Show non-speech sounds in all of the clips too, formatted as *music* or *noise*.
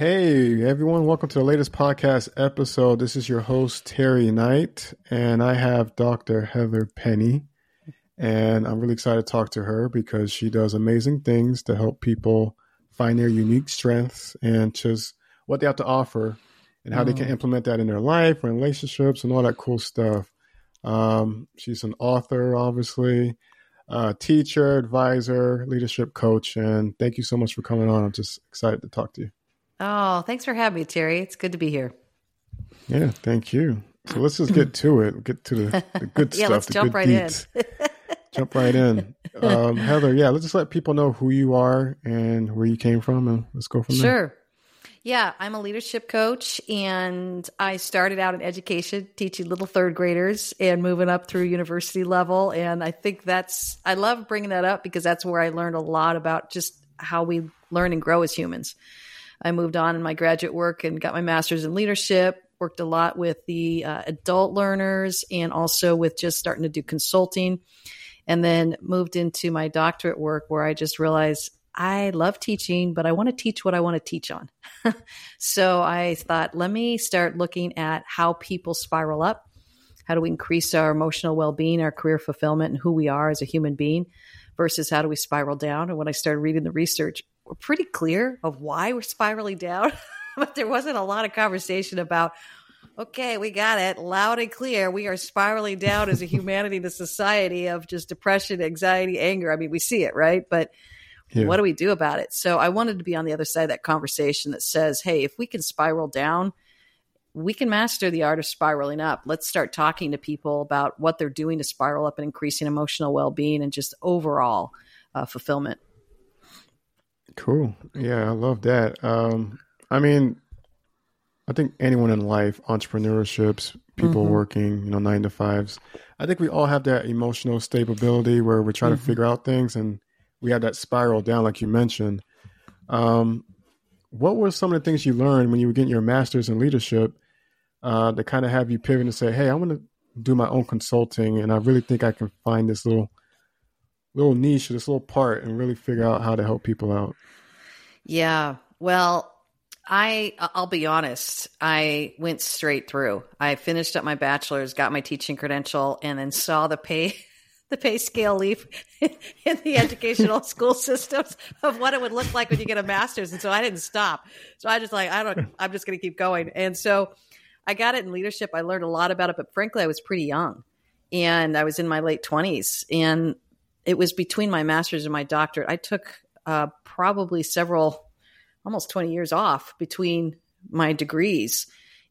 Hey everyone, welcome to the latest podcast episode. This is your host Terry Knight, and I have Dr. Heather Penny. And I'm really excited to talk to her because she does amazing things to help people find their unique strengths and just what they have to offer and how mm. they can mm. implement that in their life, relationships, and all that cool stuff. Um, she's an author, obviously, a teacher, advisor, leadership coach, and thank you so much for coming on. I'm just excited to talk to you. Oh, thanks for having me, Terry. It's good to be here. Yeah, thank you. So let's just get to it. Get to the, the good *laughs* yeah, stuff. Let's jump right deets. in. jump right in. Um, Heather, yeah, let's just let people know who you are and where you came from, and let's go from sure. there. Sure. Yeah, I'm a leadership coach, and I started out in education, teaching little third graders and moving up through university level. And I think that's, I love bringing that up because that's where I learned a lot about just how we learn and grow as humans. I moved on in my graduate work and got my master's in leadership, worked a lot with the uh, adult learners and also with just starting to do consulting. And then moved into my doctorate work where I just realized I love teaching, but I want to teach what I want to teach on. *laughs* so I thought, let me start looking at how people spiral up. How do we increase our emotional well being, our career fulfillment, and who we are as a human being versus how do we spiral down? And when I started reading the research, we're pretty clear of why we're spiraling down, *laughs* but there wasn't a lot of conversation about, okay, we got it loud and clear. We are spiraling down as a humanity, the society of just depression, anxiety, anger. I mean, we see it, right? But yeah. what do we do about it? So I wanted to be on the other side of that conversation that says, hey, if we can spiral down, we can master the art of spiraling up. Let's start talking to people about what they're doing to spiral up and increasing emotional well being and just overall uh, fulfillment. Cool. Yeah, I love that. Um, I mean, I think anyone in life, entrepreneurships, people mm-hmm. working, you know, nine to fives, I think we all have that emotional stability where we're trying mm-hmm. to figure out things and we have that spiral down, like you mentioned. Um, what were some of the things you learned when you were getting your master's in leadership uh, that kind of have you pivot and say, hey, I want to do my own consulting and I really think I can find this little little niche, this little part, and really figure out how to help people out? Yeah. Well, I I'll be honest. I went straight through. I finished up my bachelor's, got my teaching credential, and then saw the pay *laughs* the pay scale leap *laughs* in the educational *laughs* school systems of what it would look like when you get a master's. And so I didn't stop. So I just like I don't. I'm just going to keep going. And so I got it in leadership. I learned a lot about it, but frankly, I was pretty young, and I was in my late twenties, and it was between my master's and my doctorate. I took uh, probably several, almost 20 years off between my degrees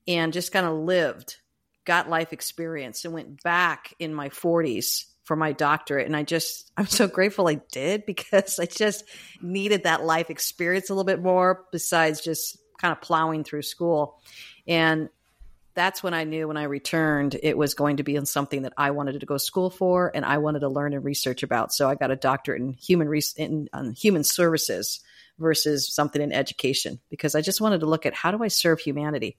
and just kind of lived, got life experience, and went back in my 40s for my doctorate. And I just, I'm so grateful I did *laughs* because I just needed that life experience a little bit more besides just kind of plowing through school. And that's when I knew when I returned it was going to be in something that I wanted to go to school for and I wanted to learn and research about. So I got a doctorate in human res- in um, human services versus something in education because I just wanted to look at how do I serve humanity.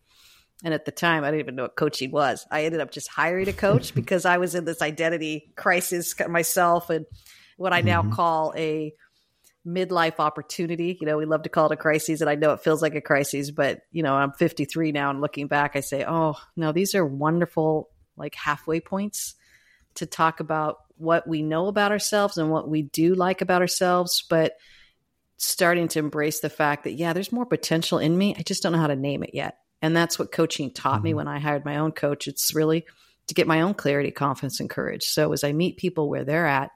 And at the time, I didn't even know what coaching was. I ended up just hiring a coach *laughs* because I was in this identity crisis myself and what I now mm-hmm. call a midlife opportunity. You know, we love to call it a crisis, and I know it feels like a crisis, but you know, I'm 53 now, and looking back, I say, oh no, these are wonderful like halfway points to talk about what we know about ourselves and what we do like about ourselves, but starting to embrace the fact that yeah, there's more potential in me. I just don't know how to name it yet. And that's what coaching taught mm-hmm. me when I hired my own coach. It's really to get my own clarity, confidence, and courage. So as I meet people where they're at,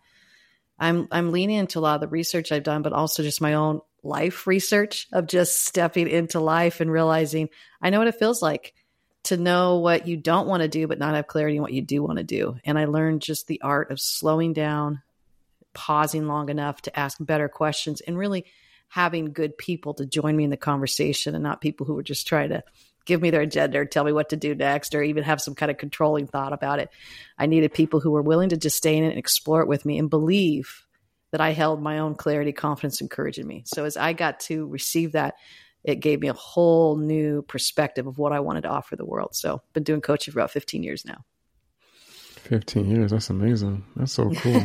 I'm I'm leaning into a lot of the research I've done, but also just my own life research of just stepping into life and realizing I know what it feels like to know what you don't want to do, but not have clarity on what you do want to do. And I learned just the art of slowing down, pausing long enough to ask better questions, and really having good people to join me in the conversation and not people who are just trying to give me their agenda or tell me what to do next or even have some kind of controlling thought about it. I needed people who were willing to just stay in it and explore it with me and believe that I held my own clarity, confidence, and courage in me. So as I got to receive that, it gave me a whole new perspective of what I wanted to offer the world. So been doing coaching for about 15 years now. 15 years. That's amazing. That's so *laughs* cool.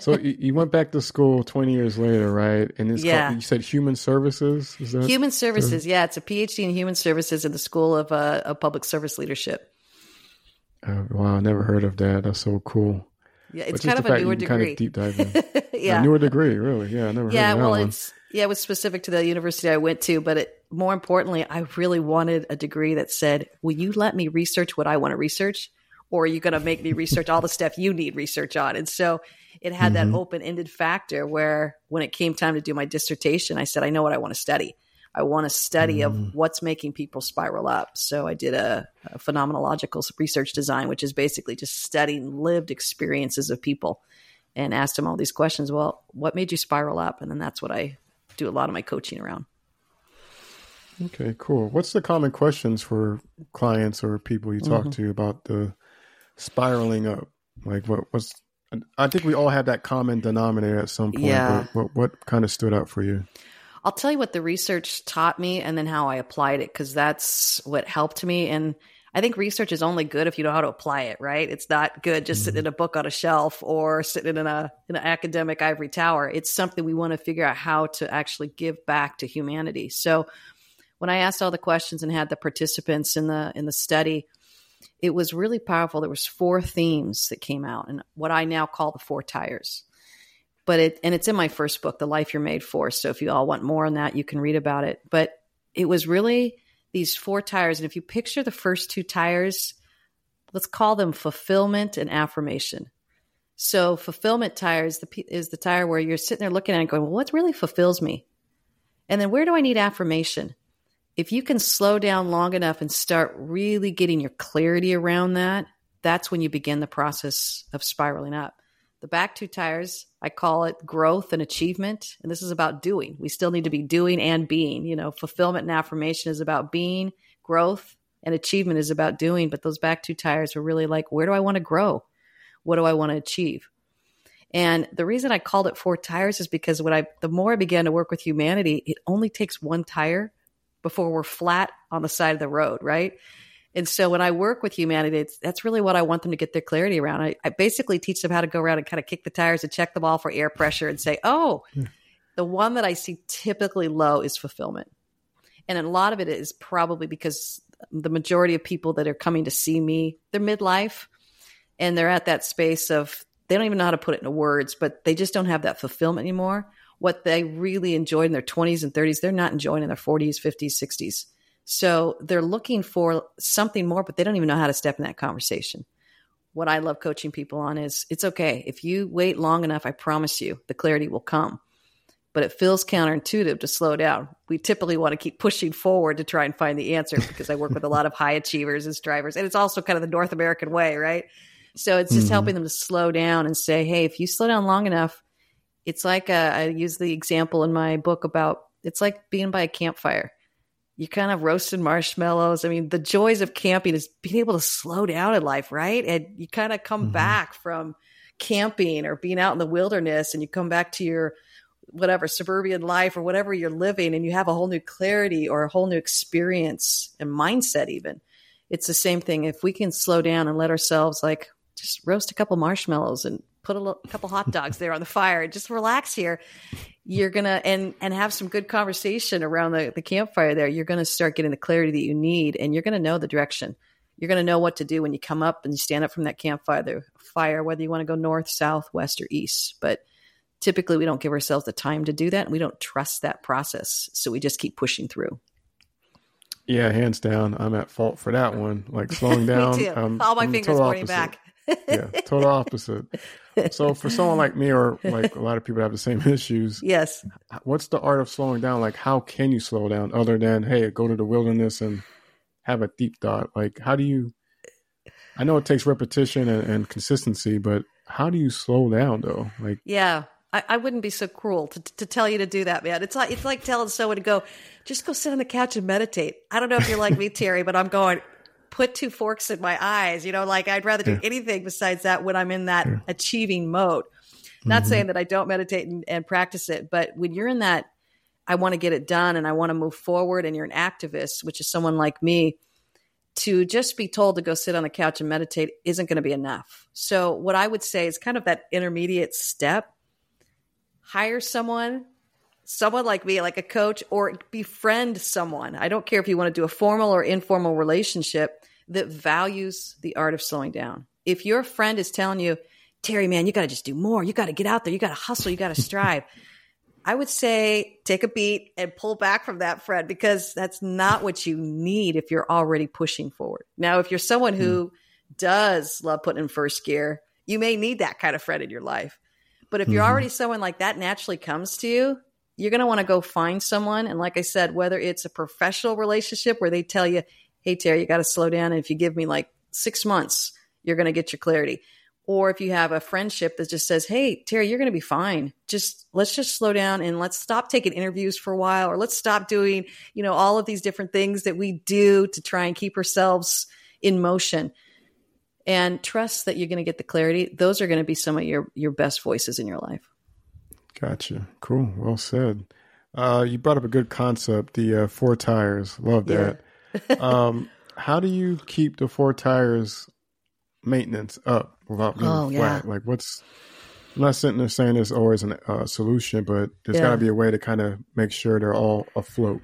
so you, you went back to school 20 years later, right? And it's Yeah. called, you said human services. Is that Human services, yeah, it's a PhD in human services in the School of, uh, of Public Service Leadership. Uh, wow, I never heard of that. That's so cool. Yeah, it's kind of a newer can kind degree. of deep dive in. *laughs* yeah, A newer degree, really? Yeah, I never yeah. heard of that Yeah, Well, one. it's yeah, it was specific to the university I went to, but it, more importantly, I really wanted a degree that said, "Will you let me research what I want to research, or are you going to make me research all the stuff you need research on?" And so it had Mhm. that open-ended factor where, when it came time to do my dissertation, I said, "I know what I want to study." I want a study Mhm. of what's making people spiral up. So I did a, a phenomenological research design, which is basically just studying lived experiences of people and asked them all these questions. Well, what made you spiral up? And then that's what I do a lot of my coaching around. Okay, cool. What's the common questions for clients or people you talk Mm-hmm. to about the spiraling up? Like, what was? I think we all have that common denominator at some point. Yeah. What, what kind of stood out for you? I'll tell you what the research taught me and then how I applied it because that's what helped me. And I think research is only good if you know how to apply it, right? It's not good just sitting mm-hmm. in a book on a shelf or sitting in a in an academic ivory tower. It's something we want to figure out how to actually give back to humanity. So when I asked all the questions and had the participants in the in the study, it was really powerful. There was four themes that came out and what I now call the four tires. But it and it's in my first book the life you're made for. So if you all want more on that you can read about it. But it was really these four tires. And if you picture the first two tires let's call them fulfillment and affirmation. So fulfillment tires the, p- is the tire where you're sitting there looking at it going well what really fulfills me? And then where do i need affirmation if you can slow down long enough and start really getting your clarity around that that's when you begin the process of spiraling up the back two tires, I call it growth and achievement. And this is about doing. We still need to be doing and being. You know, fulfillment and affirmation is about being, growth and achievement is about doing. But those back two tires are really like, where do I want to grow? What do I want to achieve? And the reason I called it four tires is because when I, the more I began to work with humanity, it only takes one tire before we're flat on the side of the road, right? And so when I work with humanity, it's, that's really what I want them to get their clarity around. I, I basically teach them how to go around and kind of kick the tires and check them all for air pressure and say, oh, hmm. the one that I see typically low is fulfillment. And a lot of it is probably because the majority of people that are coming to see me, they're midlife and they're at that space of they don't even know how to put it into words, but they just don't have that fulfillment anymore. What they really enjoyed in their 20s and 30s, they're not enjoying in their 40s, 50s, 60s. So they're looking for something more, but they don't even know how to step in that conversation. What I love coaching people on is it's okay. If you wait long enough, I promise you the clarity will come. But it feels counterintuitive to slow down. We typically want to keep pushing forward to try and find the answer *laughs* because I work with a lot of high achievers as drivers. And it's also kind of the North American way, right? So it's just Mhm. helping them to slow down and say, hey, if you slow down long enough, it's like uh, I use the example in my book about it's like being by a campfire you kind of roasted marshmallows. I mean, the joys of camping is being able to slow down in life, right? And you kind of come Mhm. back from camping or being out in the wilderness and you come back to your whatever suburban life or whatever you're living and you have a whole new clarity or a whole new experience and mindset even. It's the same thing. If we can slow down and let ourselves like just roast a couple marshmallows and put a, little, a couple hot dogs there on the fire. Just relax here. You're gonna and and have some good conversation around the, the campfire there. You're gonna start getting the clarity that you need and you're gonna know the direction. You're gonna know what to do when you come up and you stand up from that campfire the fire whether you want to go north south west or east. But typically we don't give ourselves the time to do that and we don't trust that process. So we just keep pushing through. Yeah, hands down, I'm at fault for that one. Like slowing *laughs* down. me too. Um, all my I'm fingers pointing back. Yeah, total opposite. *laughs* So for someone like me, or like a lot of people have the same *laughs* issues, yes what's the art of slowing down? Like, how can you slow down other than hey, go to the wilderness and have a deep thought? Like, how do you? I know it takes repetition and, and consistency, but how do you slow down though? Like, Yeah, I, I wouldn't be so cruel to, to tell you to do that, man. It's like it's like telling someone to go, just go sit on the couch and meditate. I don't know if you're like me, Terry, but I'm going. Put two forks in my eyes. You know, like I'd rather do Yeah. anything besides that when I'm in that Yeah. achieving mode. Not Mhm. saying that I don't meditate and, and practice it, but when you're in that, I want to get it done and I want to move forward, and you're an activist, which is someone like me. to just be told to go sit on the couch and meditate isn't going to be enough. So, what I would say is kind of that intermediate step hire someone, someone like me, like a coach, or befriend someone. I don't care if you want to do a formal or informal relationship that values the art of slowing down. If your friend is telling you, Terry, man, you got to just do more, you got to get out there, you got to hustle, you got to *laughs* strive. I would say take a beat and pull back from that, Fred, because that's not what you need if you're already pushing forward. Now, if you're someone who mm. does love putting in first gear, you may need that kind of friend in your life. But if you're mm-hmm. already someone like that naturally comes to you, you're going to want to go find someone. And like I said, whether it's a professional relationship where they tell you, hey, Terry, you got to slow down. And if you give me like six months, you're going to get your clarity or if you have a friendship that just says, Hey, Terry, you're going to be fine. Just let's just slow down and let's stop taking interviews for a while, or let's stop doing, you know, all of these different things that we do to try and keep ourselves in motion and trust that you're going to get the clarity. Those are going to be some of your, your best voices in your life. Gotcha. Cool. Well said. Uh, you brought up a good concept, the uh, four tires. Love that. Yeah. Um, how do you keep the four tires maintenance up without being oh, flat? Yeah. Like, what's I'm not sitting there saying there's always a uh, solution, but there's yeah. got to be a way to kind of make sure they're all afloat.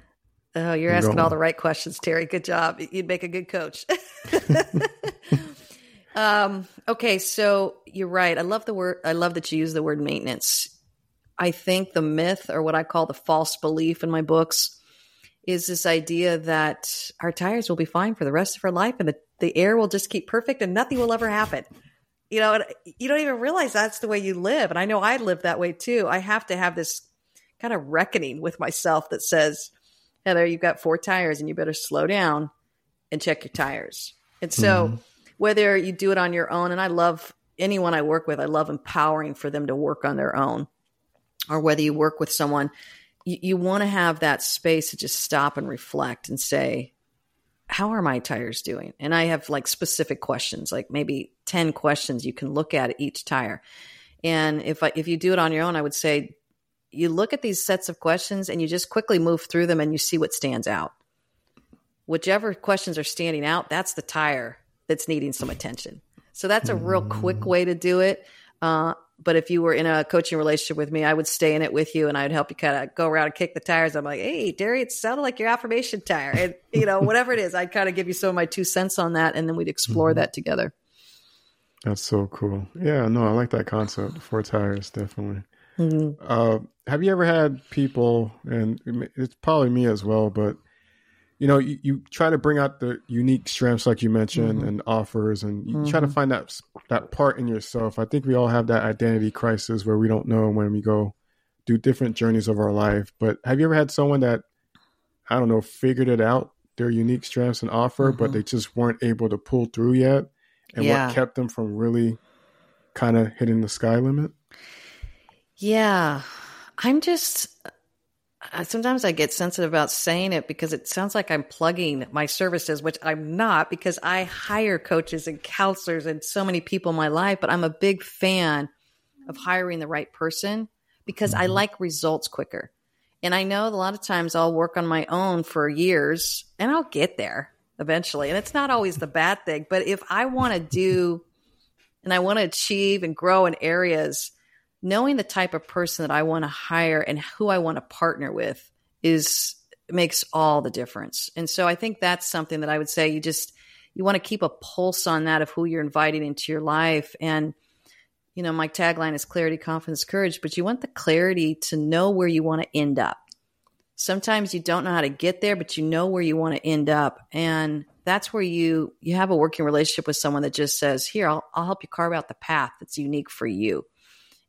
Oh, you're asking going. all the right questions, Terry. Good job. You'd make a good coach. *laughs* *laughs* um, okay, so you're right. I love the word. I love that you use the word maintenance. I think the myth, or what I call the false belief in my books, is this idea that our tires will be fine for the rest of our life, and the the air will just keep perfect and nothing will ever happen. You know, you don't even realize that's the way you live. And I know I live that way too. I have to have this kind of reckoning with myself that says, Heather, you've got four tires and you better slow down and check your tires. And so, mm-hmm. whether you do it on your own, and I love anyone I work with, I love empowering for them to work on their own, or whether you work with someone, you, you want to have that space to just stop and reflect and say, how are my tires doing? And I have like specific questions, like maybe 10 questions you can look at each tire. And if I, if you do it on your own, I would say you look at these sets of questions and you just quickly move through them and you see what stands out. Whichever questions are standing out, that's the tire that's needing some attention. So that's a real quick way to do it. Uh, but if you were in a coaching relationship with me, I would stay in it with you and I'd help you kind of go around and kick the tires. I'm like, hey, Terry, it sounded like your affirmation tire. And, you know, whatever it is, I'd kind of give you some of my two cents on that and then we'd explore mm-hmm. that together. That's so cool. Yeah, no, I like that concept. Four tires, definitely. Mm-hmm. Uh, have you ever had people, and it's probably me as well, but you know, you, you, try to bring out the unique strengths, like you mentioned, mm-hmm. and offers, and you mm-hmm. try to mm-hmm. find that that part in yourself. I think we all have that identity crisis where we don't know when we go do different journeys of our life. But have you ever had someone that I don't know figured it out, their unique strengths and offer, mm-hmm. but they just weren't able to pull through yet, and yeah. what kept them from really kind of hitting the sky limit? Yeah, I'm just sometimes I get sensitive about saying it because it sounds like I'm plugging my services, which I'm not because I hire coaches and counselors and so many people in my life, but I'm a big fan of hiring the right person because I mm-hmm. like results quicker. And I know a lot of times I'll work on my own for years and I'll get there eventually. And it's not always the bad thing, but if I want to do and I want to achieve and grow in areas knowing the type of person that I want to hire and who I want to partner with is makes all the difference. And so I think that's something that I would say you just you want to keep a pulse on that of who you're inviting into your life. And you know my tagline is clarity confidence courage but you want the clarity to know where you want to end up. Sometimes you don't know how to get there but you know where you want to end up. And that's where you you have a working relationship with someone that just says here I'll, I'll help you carve out the path that's unique for you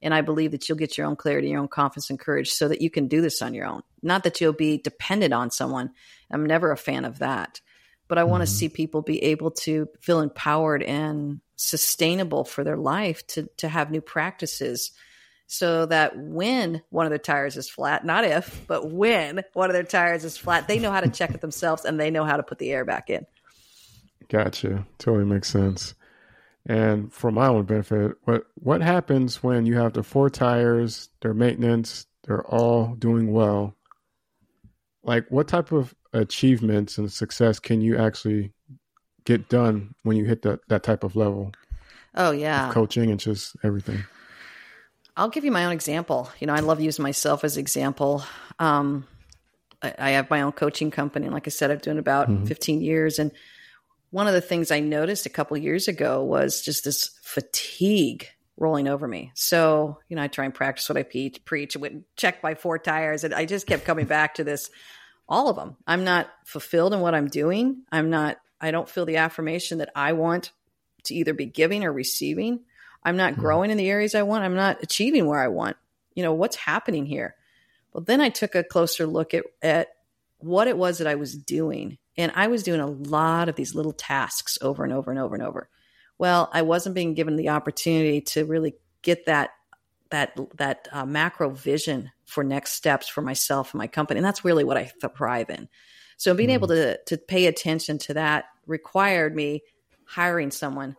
and I believe that you'll get your own clarity, your own confidence and courage so that you can do this on your own. Not that you'll be dependent on someone. I'm never a fan of that. But I mm-hmm. want to see people be able to feel empowered and sustainable for their life to, to have new practices so that when one of their tires is flat, not if, but when one of their tires is flat, they know how to check it themselves and they know how to put the air back in. Gotcha. Totally makes sense. And for my own benefit, what what happens when you have the four tires, their maintenance, they're all doing well? Like what type of achievements and success can you actually get done when you hit that that type of level Oh yeah. coaching and just everything I'll give you my own example. You know, I love using myself as example. Um, I, I have my own coaching company, like I said, I've done about Mhm. 15 years. And one of the things I noticed a couple years ago was just this fatigue rolling over me. So, you know, I try and practice what I pe- preach. I would check my four tires, and I just kept coming back to this. All of them. I'm not fulfilled in what I'm doing. I'm not. I don't feel the affirmation that I want to either be giving or receiving. I'm not Mhm. growing in the areas I want. I'm not achieving where I want. You know, what's happening here? Well, then I took a closer look at, at what it was that I was doing. And I was doing a lot of these little tasks over and over and over and over. Well, I wasn't being given the opportunity to really get that that that uh, macro vision for next steps for myself and my company. And that's really what I thrive in. So being Mhm. able to to pay attention to that required me hiring someone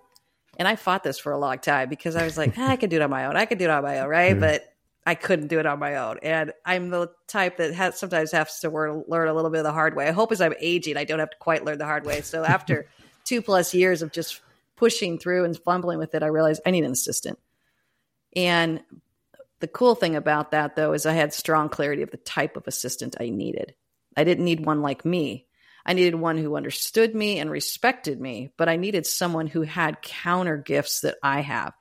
and I fought this for a long time because I was like, "Ah, I could do it on my own. I could do it on my own, right? Yeah. But I couldn't do it on my own. And I'm the type that has sometimes has to learn, learn a little bit of the hard way. I hope as I'm aging, I don't have to quite learn the hard way. So after *laughs* two plus years of just pushing through and fumbling with it, I realized I need an assistant. And the cool thing about that, though, is I had strong clarity of the type of assistant I needed. I didn't need one like me. I needed one who understood me and respected me, but I needed someone who had counter gifts that I have.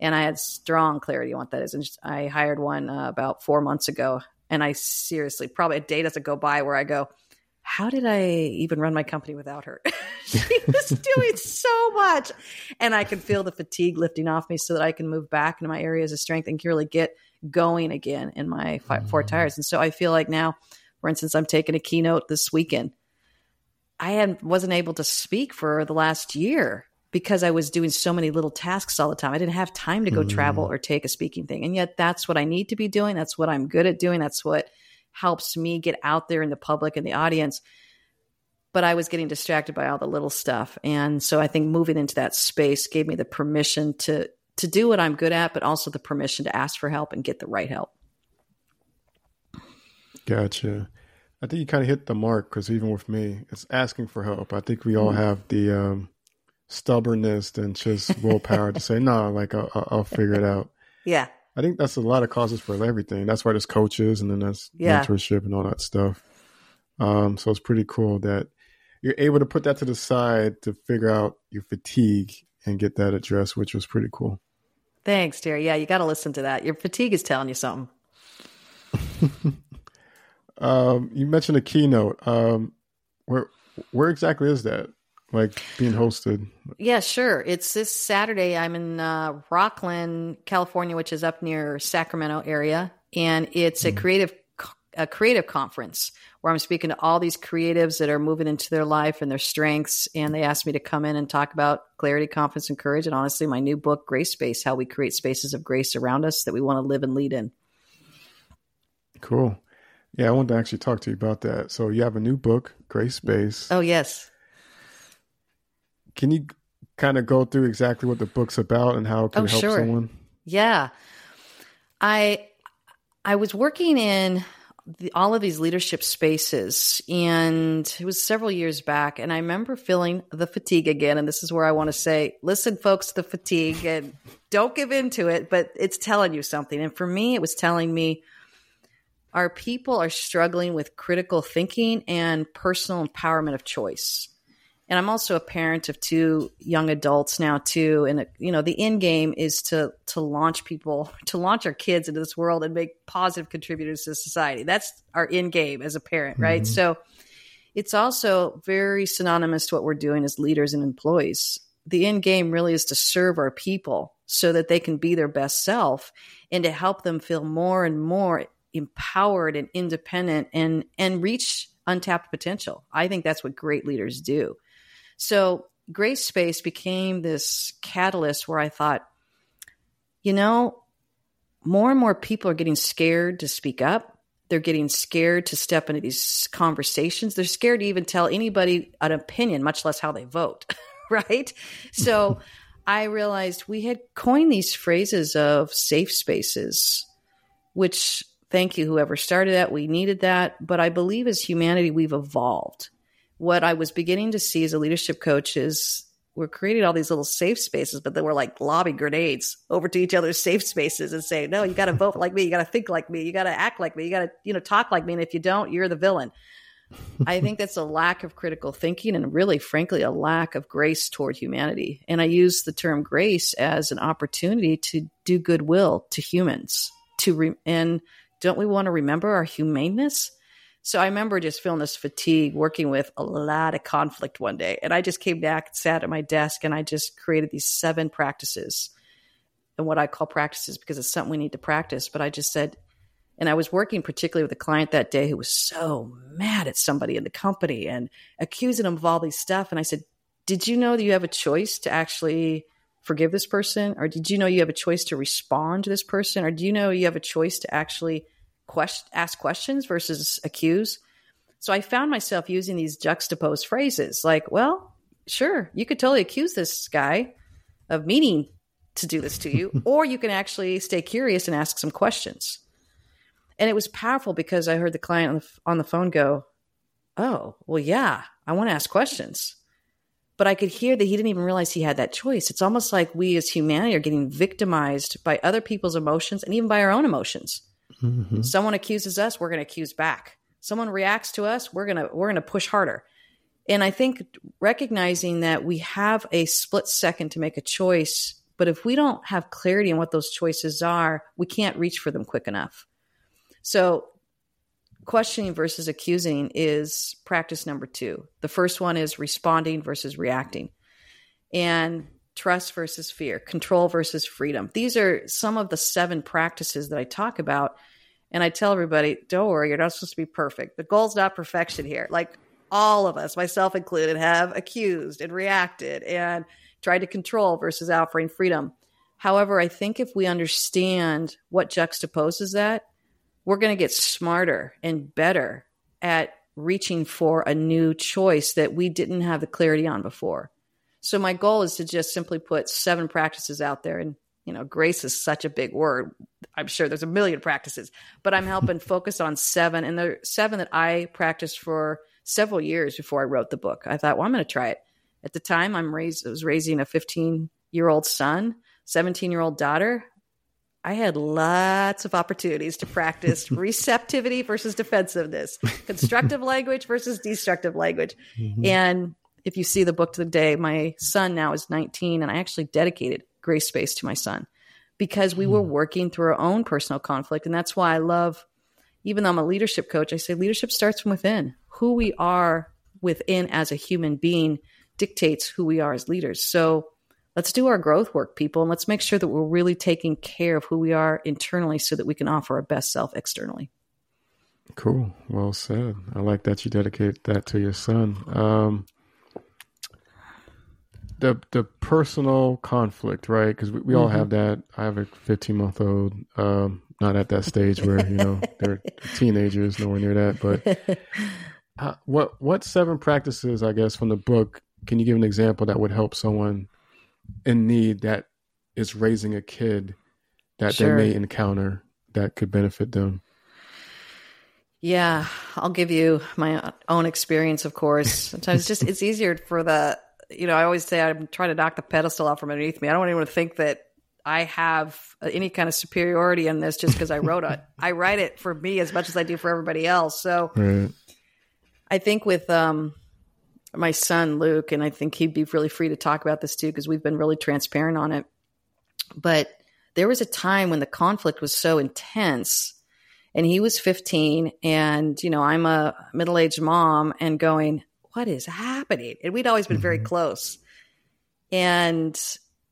And I had strong clarity on what that is. And just- I hired one uh, about four months ago. And I seriously, probably a day doesn't go by where I go, how did I even run my company without her? *laughs* she was *laughs* doing so much. And I can feel the fatigue lifting off me so that I can move back into my areas of strength and can really get going again in my five, four Mhm. tires. And so I feel like now, for instance, I'm taking a keynote this weekend. I wasn't able to speak for the last year because I was doing so many little tasks all the time. I didn't have time to go Mm. travel or take a speaking thing. And yet that's what I need to be doing. That's what I'm good at doing. That's what helps me get out there in the public and the audience. But I was getting distracted by all the little stuff. And so I think moving into that space gave me the permission to to do what I'm good at, but also the permission to ask for help and get the right help. Gotcha. I think you kind of hit the mark because even with me, it's asking for help. I think we all Mhm. have the um, stubbornness and just willpower to say, *laughs* no, like I'll, I'll figure it out. Yeah. I think that's a lot of causes for everything. That's why there's coaches and then there's Yeah. mentorship and all that stuff. Um, so it's pretty cool that you're able to put that to the side to figure out your fatigue and get that addressed, which was pretty cool. Thanks, Terry. Yeah, you got to listen to that. Your fatigue is telling you something. *laughs* Um, you mentioned a keynote. Um, where where exactly is that? Like being hosted? Yeah, sure. It's this Saturday. I'm in uh, Rocklin, California, which is up near Sacramento area, and it's a Mhm. creative a creative conference where I'm speaking to all these creatives that are moving into their life and their strengths. And they asked me to come in and talk about clarity, confidence, and courage. And honestly, my new book, Grace Space: How We Create Spaces of Grace Around Us that we want to live and lead in. Cool. Yeah, I wanted to actually talk to you about that. So you have a new book, Grace Space. Oh yes, Can you kind of go through exactly what the book's about and how it can Oh, help sure. someone? Yeah. I I was working in the, all of these leadership spaces and it was several years back and I remember feeling the fatigue again and this is where I want to say listen folks the fatigue and don't give into it but it's telling you something and for me it was telling me our people are struggling with critical thinking and personal empowerment of choice and I'm also a parent of two young adults now too. And you know, the end game is to to launch people, *laughs* to launch our kids into this world and make positive contributors to society. That's our end game as a parent, right? Mhm. So it's also very synonymous to what we're doing as leaders and employees. The end game really is to serve our people so that they can be their best self and to help them feel more and more empowered and independent and and reach untapped potential. I think that's what great leaders do. So Grace Space became this catalyst where I thought, you know, more and more people are getting scared to speak up. They're getting scared to step into these conversations. They're scared to even tell anybody an opinion, much less how they vote, *laughs* right? So *laughs* I realized we had coined these phrases of safe spaces, which thank you, whoever started that. We needed that. But I believe as humanity, we've evolved what I was beginning to see as a leadership coach is we're creating all these little safe spaces, but then we're like lobbing grenades over to each other's safe spaces and saying, no, you got to vote like me. You got to think like me. You got to act like me. You got to, you know, talk like me. And if you don't, you're the villain. I think that's a lack of critical thinking and really, frankly, a lack of grace toward humanity. And I use the term grace as an opportunity to do goodwill to humans. To re- and don't we want to remember our humaneness? So I remember just feeling this fatigue working with a lot of conflict one day. And I just came back and sat at my desk and I just created these seven practices and what I call practices because it's something we need to practice. But I just said, and I was working particularly with a client that day who was so mad at somebody in the company and accusing them of all these stuff. And I said, Did you know that you have a choice to actually forgive this person? Or did you know you have a choice to respond to this person? Or do you know you have a choice to actually quest- ask questions versus accuse. So I found myself using these juxtaposed phrases like, well, sure, you could totally accuse this guy of meaning to do this to you, *laughs* or you can actually stay curious and ask some questions. And it was powerful because I heard the client on the, on the phone go, Oh, well, yeah, I want to ask questions. But I could hear that he didn't even realize he had that choice. It's almost like we as humanity are getting victimized by other people's emotions and even by our own emotions. Mm-hmm. Someone accuses us, we're going to accuse back. Someone reacts to us, we're going to we're going to push harder. And I think recognizing that we have a split second to make a choice, but if we don't have clarity on what those choices are, we can't reach for them quick enough. So, questioning versus accusing is practice number 2. The first one is responding versus reacting. And trust versus fear, control versus freedom. These are some of the seven practices that I talk about. And I tell everybody, don't worry, you're not supposed to be perfect. The goal's not perfection here. Like all of us, myself included, have accused and reacted and tried to control versus offering freedom. However, I think if we understand what juxtaposes that, we're going to get smarter and better at reaching for a new choice that we didn't have the clarity on before. So my goal is to just simply put seven practices out there and you know, grace is such a big word. I'm sure there's a million practices, but I'm helping focus on seven and the seven that I practiced for several years before I wrote the book. I thought, well, I'm going to try it. At the time, I'm raised, I was raising a 15 year old son, 17 year old daughter. I had lots of opportunities to practice *laughs* receptivity versus defensiveness, constructive language versus destructive language. Mm-hmm. And if you see the book to the day, my son now is 19, and I actually dedicated Grace Space to my son because we were hmm. working through our own personal conflict. And that's why I love, even though I'm a leadership coach, I say leadership starts from within. Who we are within as a human being dictates who we are as leaders. So let's do our growth work, people, and let's make sure that we're really taking care of who we are internally so that we can offer our best self externally. Cool. Well said. I like that you dedicate that to your son. Um, the the personal conflict, right? Because we, we mm-hmm. all have that. I have a 15 month old, um, not at that stage where you know *laughs* they're teenagers, nowhere near that. But *laughs* uh, what what seven practices, I guess, from the book? Can you give an example that would help someone in need that is raising a kid that sure. they may encounter that could benefit them? Yeah, I'll give you my own experience, of course. Sometimes just it's easier for the you know, I always say I'm trying to knock the pedestal out from underneath me. I don't even want anyone to think that I have any kind of superiority in this just because I wrote it. *laughs* I write it for me as much as I do for everybody else. So right. I think with um, my son Luke, and I think he'd be really free to talk about this too because we've been really transparent on it. But there was a time when the conflict was so intense and he was 15 and you know i'm a middle-aged mom and going what is happening? And we'd always been mm-hmm. very close. And,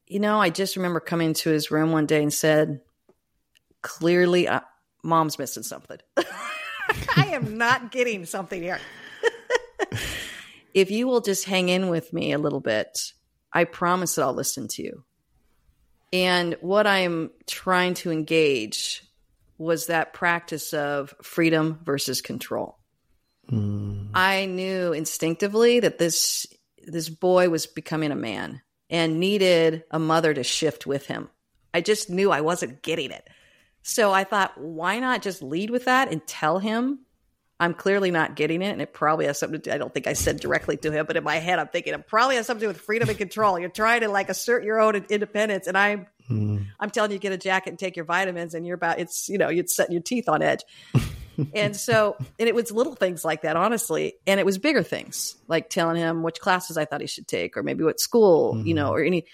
you know, I just remember coming to his room one day and said, clearly, uh, mom's missing something. *laughs* I am not getting something here. *laughs* if you will just hang in with me a little bit, I promise that I'll listen to you. And what I'm trying to engage was that practice of freedom versus control. Mm. I knew instinctively that this this boy was becoming a man and needed a mother to shift with him. I just knew I wasn't getting it. So I thought, why not just lead with that and tell him I'm clearly not getting it, and it probably has something to do. I don't think I said directly to him, but in my head, I'm thinking it probably has something to do with freedom and control. You're trying to like assert your own independence, and I'm mm. I'm telling you, get a jacket and take your vitamins, and you're about it's you know you're setting your teeth on edge. *laughs* and so, and it was little things like that, honestly, and it was bigger things like telling him which classes I thought he should take, or maybe what school, mm. you know, or any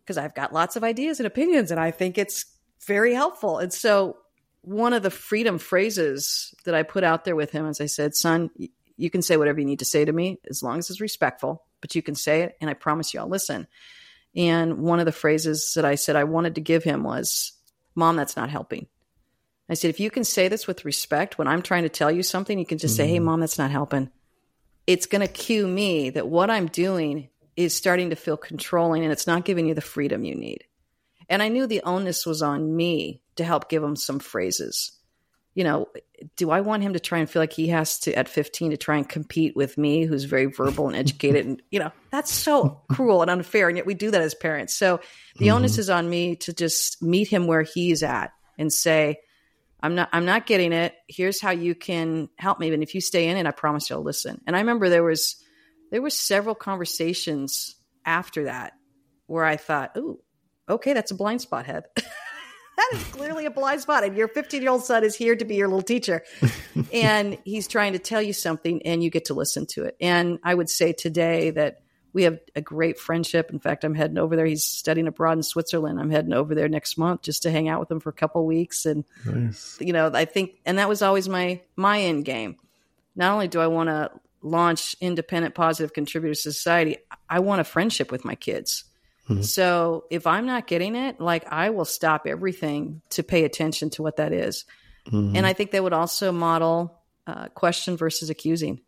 because I've got lots of ideas and opinions, and I think it's very helpful. And so one of the freedom phrases that I put out there with him as I said, son, you can say whatever you need to say to me as long as it's respectful, but you can say it and I promise you I'll listen. And one of the phrases that I said I wanted to give him was, Mom, that's not helping. I said, if you can say this with respect, when I'm trying to tell you something, you can just mm-hmm. say, Hey, mm-hmm. mom, that's not helping. It's going to cue me that what I'm doing is starting to feel controlling and it's not giving you the freedom you need. And I knew the onus was on me to help give him some phrases. You know, do I want him to try and feel like he has to, at 15, to try and compete with me, who's very verbal and educated? And, you know, that's so *laughs* cruel and unfair. And yet we do that as parents. So the mm-hmm. onus is on me to just meet him where he's at and say, I'm not I'm not getting it. Here's how you can help me. And if you stay in it, I promise you'll listen. And I remember there was there were several conversations after that where I thought, "Ooh, okay, that's a blind spot head. *laughs* that is clearly a blind spot. And your 15 year old son is here to be your little teacher. *laughs* and he's trying to tell you something and you get to listen to it. And I would say today that we have a great friendship. In fact, I'm heading over there. He's studying abroad in Switzerland. I'm heading over there next month just to hang out with him for a couple weeks. And, nice. you know, I think, and that was always my, my end game. Not only do I want to launch independent positive contributor society, I want a friendship with my kids. Mm-hmm. So if I'm not getting it, like I will stop everything to pay attention to what that is. Mm-hmm. And I think that would also model uh, question versus accusing.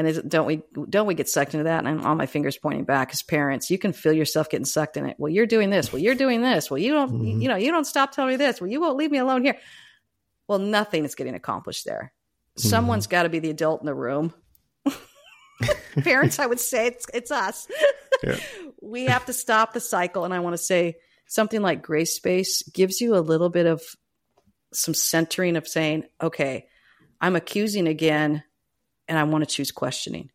And is, don't we don't we get sucked into that? And all my fingers pointing back as parents, you can feel yourself getting sucked in it. Well, you're doing this. Well, you're doing this. Well, you don't. Mm-hmm. You know, you don't stop telling me this. Well, you won't leave me alone here. Well, nothing is getting accomplished there. Mm-hmm. Someone's got to be the adult in the room *laughs* parents, I would say it's it's us. *laughs* Yeah. we have to stop the cycle. And I want to say something like grace space gives you a little bit of some centering of saying, okay, I'm accusing again, and I want to choose questioning.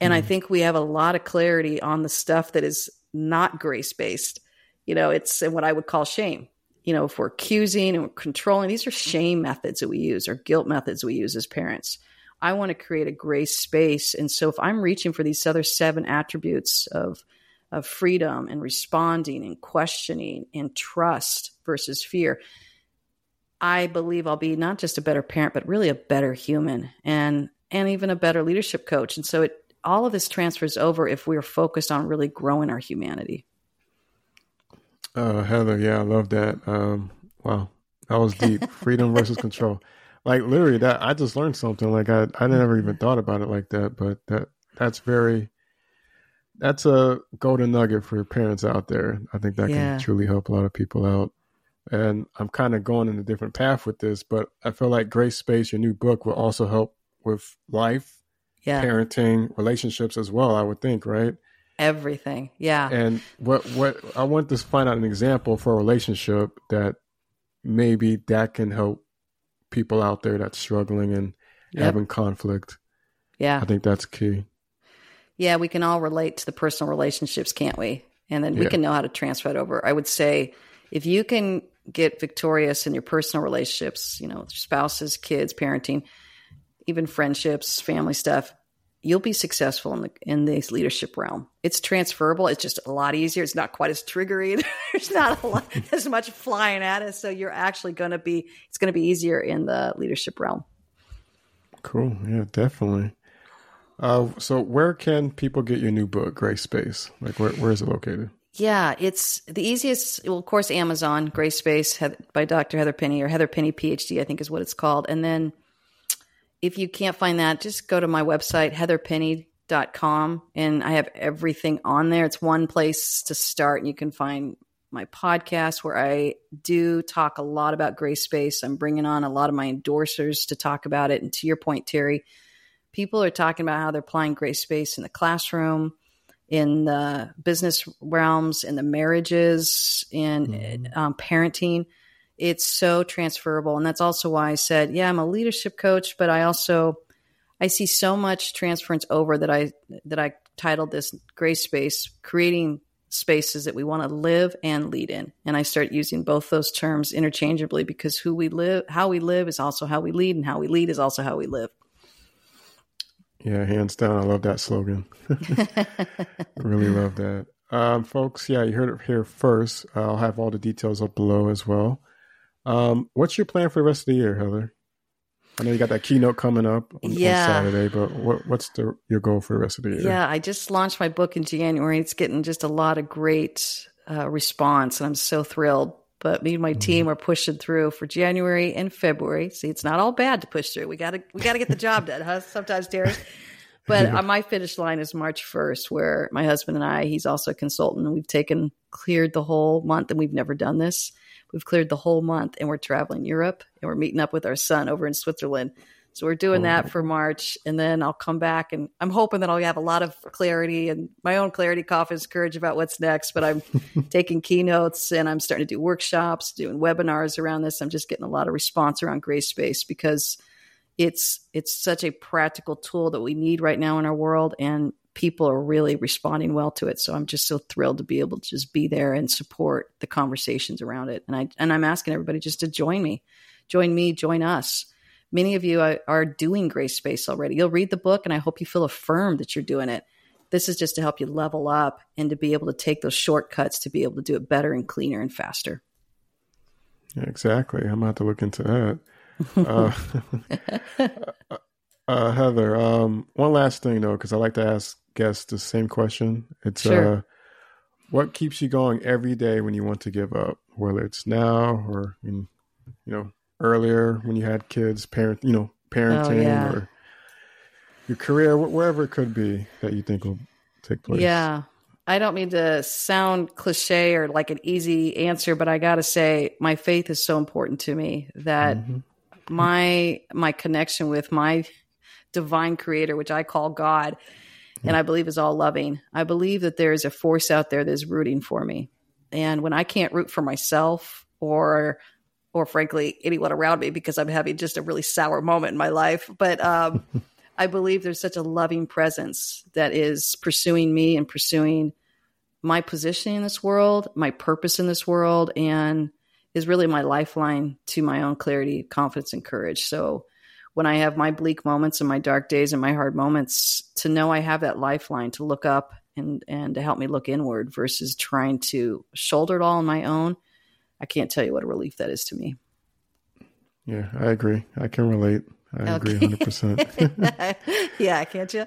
And mm. I hmm. think we have a lot of clarity on the stuff that is not grace based. You know, it's what I would call shame. You know, if we're accusing and we're controlling, these are shame methods that we use or guilt methods we use as parents. I want to create a grace space. And so if I'm reaching for these other seven attributes of of freedom and responding and questioning and trust versus fear, I believe I'll be not just a better parent, but really a better human and and even a better leadership coach. And so it all of this transfers over if we're focused on really growing our humanity. Uh, Heather, yeah, I love that. Um, wow, that was deep. *laughs* Freedom versus control like literally that I just learned something. Like I I never even thought about it like that, but that that's very that's a golden nugget for parents out there. I think that yeah. can truly help a lot of people out. And I'm kind of going in a different path with this, but I feel like Grace Space, your new book, will also help with life, yeah. parenting, relationships as well. I would think, right? Everything, yeah. And what what I want to find out an example for a relationship that maybe that can help people out there that's struggling and yep. having conflict. Yeah. I think that's key. Yeah, we can all relate to the personal relationships, can't we? And then we yeah. can know how to transfer it over. I would say if you can get victorious in your personal relationships, you know, spouses, kids, parenting, even friendships, family stuff, you'll be successful in the in this leadership realm. It's transferable. It's just a lot easier. It's not quite as triggering. *laughs* There's not a lot, *laughs* as much flying at us. So you're actually going to be. It's going to be easier in the leadership realm. Cool. Yeah, definitely. Uh, so where can people get your new book, Grace Space? Like, where where is it located? Yeah, it's the easiest. Well, of course, Amazon, Grace Space by Dr. Heather Penny or Heather Penny PhD, I think is what it's called, and then if you can't find that, just go to my website, heatherpenny.com, and I have everything on there. It's one place to start, and you can find my podcast where I do talk a lot about grace Space. I'm bringing on a lot of my endorsers to talk about it. And to your point, Terry, people are talking about how they're applying grace Space in the classroom, in the business realms, in the marriages, in mm-hmm. um, parenting it's so transferable. And that's also why i said yeah i'm a leadership coach but i also I see so much transference over that I that I titled this grace space creating spaces that we want to live and lead in. And i start using both those terms interchangeably because who we live how we live is also how we lead and how we lead is also how we live. Yeah hands down. I love that slogan. *laughs* Really love that. Um, folks yeah you heard it here first. I'll have all the details up below as well um, what's your plan for the rest of the year heather I know you got that keynote coming up on, yeah. on Saturday, but what, what's the, your goal for the rest of the year? Yeah, I just launched my book in January. It's getting just a lot of great uh, response, and I'm so thrilled. But me and my mm-hmm. team are pushing through for January and February. See, it's not all bad to push through. We got to we got to get the job done, huh? Sometimes, Terry. *laughs* But yeah. my finish line is March 1st, where my husband and I, he's also a consultant, and we've taken cleared the whole month, and we've never done this We've cleared the whole month and we're traveling Europe and we're meeting up with our son over in Switzerland. So we're doing oh. that for March, and then I'll come back, and I'm hoping that I'll have a lot of clarity and my own clarity, confidence, courage about what's next. But I'm *laughs* taking keynotes, and I'm starting to do workshops, doing webinars around this. I'm just getting a lot of response around grace space because it's it's such a practical tool that we need right now in our world, and people are really responding well to it. So I'm just so thrilled to be able to just be there and support the conversations around it. And I and I'm asking everybody just to join me, join me, join us. Many of you are, doing Grace Space already. You'll read the book, and I hope you feel affirmed that you're doing it. This is just to help you level up and to be able to take those shortcuts to be able to do it better and cleaner and faster. Yeah, exactly. I'm about to look into that. *laughs* *laughs* uh, uh, Heather, um, one last thing though, because I like to ask guess the same question. It's sure. uh, what keeps you going every day when you want to give up, whether it's now or in, you know earlier when you had kids, parent, you know, parenting oh, yeah. or your career, wherever it could be that you think will take place. Yeah. I don't mean to sound cliche or like an easy answer, but I got to say my faith is so important to me that mm-hmm. my my connection with my divine creator, which I call God, and I believe is all loving. I believe that there is a force out there that is rooting for me. And when I can't root for myself or or frankly anyone around me because I'm having just a really sour moment in my life, but um, *laughs* I believe there's such a loving presence that is pursuing me and pursuing my position in this world, my purpose in this world, and is really my lifeline to my own clarity, confidence, and courage. So when I have my bleak moments and my dark days and my hard moments, to know I have that lifeline to look up and and to help me look inward versus trying to shoulder it all on my own. I can't tell you what a relief that is to me. Yeah, I agree. I can relate. I okay. agree 100%. *laughs* yeah, can't you?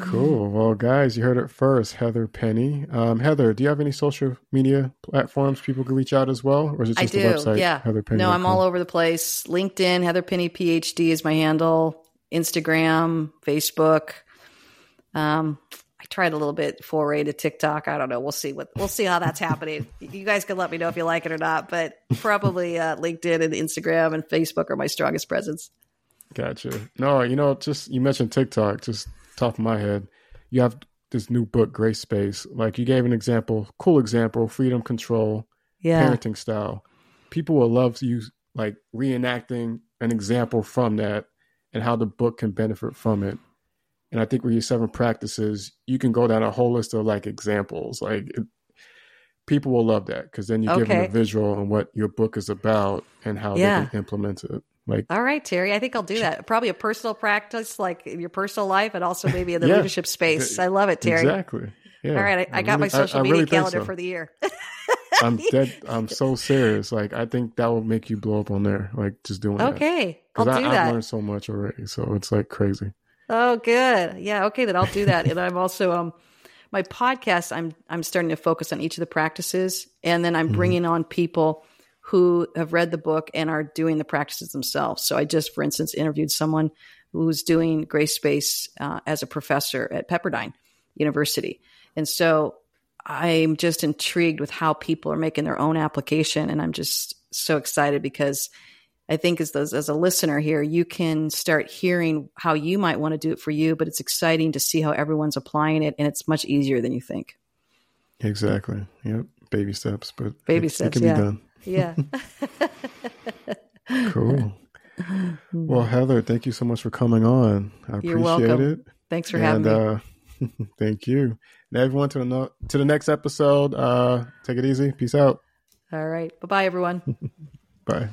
*laughs* cool. Well, guys, you heard it first. Heather Penny. Um, Heather, do you have any social media platforms people can reach out as well? Or is it just I do, the website? Yeah. Heather Penny. No, I'm all over the place. LinkedIn, Heather Penny PhD is my handle. Instagram, Facebook. Um, I tried a little bit foray to TikTok. I don't know. We'll see what we'll see how that's happening. *laughs* You guys can let me know if you like it or not. But probably uh, LinkedIn and Instagram and Facebook are my strongest presence. Gotcha. No, you know, just you mentioned TikTok. Just top of my head, you have this new book, Grace Space. Like you gave an example, cool example, freedom control, yeah. parenting style. People will love you like reenacting an example from that and how the book can benefit from it. And I think with your seven practices, you can go down a whole list of like examples. Like it, people will love that because then you okay. give them a visual on what your book is about and how yeah. they can implement it. Like, all right, Terry, I think I'll do that. Probably a personal practice, like in your personal life, and also maybe in the *laughs* yeah, leadership space. I love it, Terry. Exactly. Yeah. All right, I, I, I got really, my social I, media really calendar so. for the year. *laughs* I'm dead. I'm so *laughs* serious. Like, I think that will make you blow up on there. Like, just doing okay, that. Okay, I'll do that. I've learned so much already, so it's like crazy. Oh, good. Yeah. Okay. Then I'll do that. and I'm also um, my podcast. I'm I'm starting to focus on each of the practices, and then I'm mm-hmm. bringing on people who have read the book and are doing the practices themselves. So I just, for instance, interviewed someone who's doing Grace Space uh, as a professor at Pepperdine University, and so I'm just intrigued with how people are making their own application, and I'm just so excited because I think as those, as a listener here, you can start hearing how you might want to do it for you, but it's exciting to see how everyone's applying it, and it's much easier than you think. Exactly. Yep. Baby steps, but baby steps. It can yeah. be done. Yeah. *laughs* *laughs* cool. Well, Heather, thank you so much for coming on. I You're appreciate welcome. it. Thanks for and having me. uh, *laughs* thank you. And everyone to the no- to the next episode. Uh, take it easy. Peace out. All right. Bye bye, everyone. Bye.